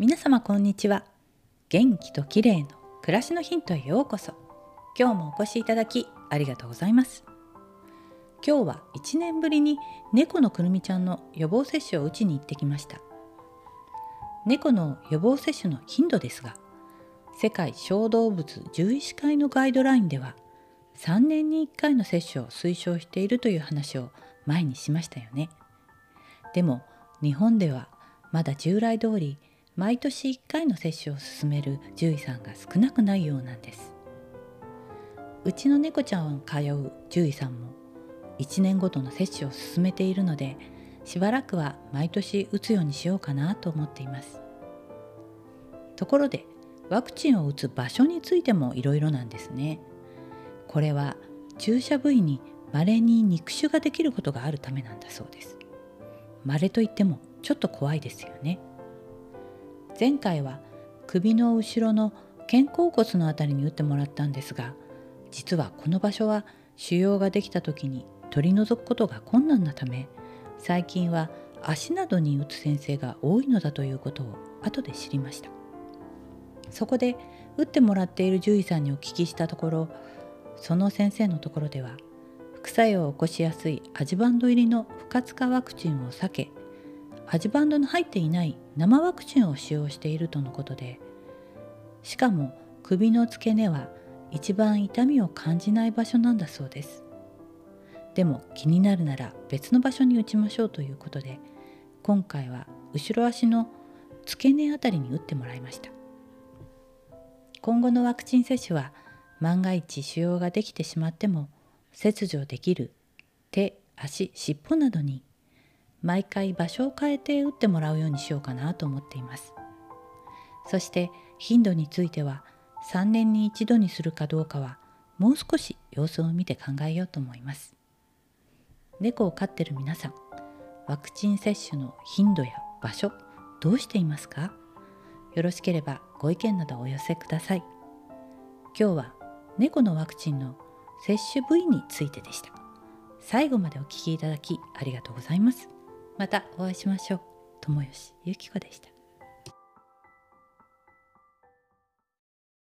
皆様こんにちは。元気と綺麗の暮らしのヒントへようこそ。今日もお越しいただきありがとうございます。今日は1年ぶりに猫のくるみちゃんの予防接種を打ちに行ってきました。猫の予防接種の頻度ですが世界小動物獣医師会のガイドラインでは3年に1回の接種を推奨しているという話を前にしましたよね。でも日本ではまだ従来通り毎年1回の接種を進める獣医さんが少なくないようなんです。うちの猫ちゃんを通う獣医さんも1年ごとの接種を進めているのでしばらくは毎年打つようにしようかなと思っています。ところでワクチンを打つ場所についてもいろいろなんですね。これは注射部位に稀に肉腫ができることがあるためなんだそうです。稀といってもちょっと怖いですよね。前回は首の後ろの肩甲骨の辺りに打ってもらったんですが実はこの場所は腫瘍ができた時に取り除くことが困難なため最近は足などに打つ先生が多いのだということを後で知りました。そこで打ってもらっている獣医さんにお聞きしたところその先生のところでは副作用を起こしやすいアジバンド入りの不活化ワクチンを避けジバンドの入っていない生ワクチンを使用しているとのことでしかも首の付け根は一番痛みを感じない場所なんだそうです。でも気になるなら別の場所に打ちましょうということで今回は後ろ足の付け根あたりに打ってもらいました。今後のワクチン接種は万が一腫瘍ができてしまっても切除できる手足尻尾などに毎回場所を変えて打ってもらうようにしようかなと思っています。そして頻度については3年に一度にするかどうかはもう少し様子を見て考えようと思います。猫を飼ってる皆さんワクチン接種の頻度や場所どうしていますか？よろしければご意見などお寄せください。今日は猫のワクチンの接種部位についてでした。最後までお聞きいただきありがとうございます。またお会いしましょう。友吉ゆき子でした。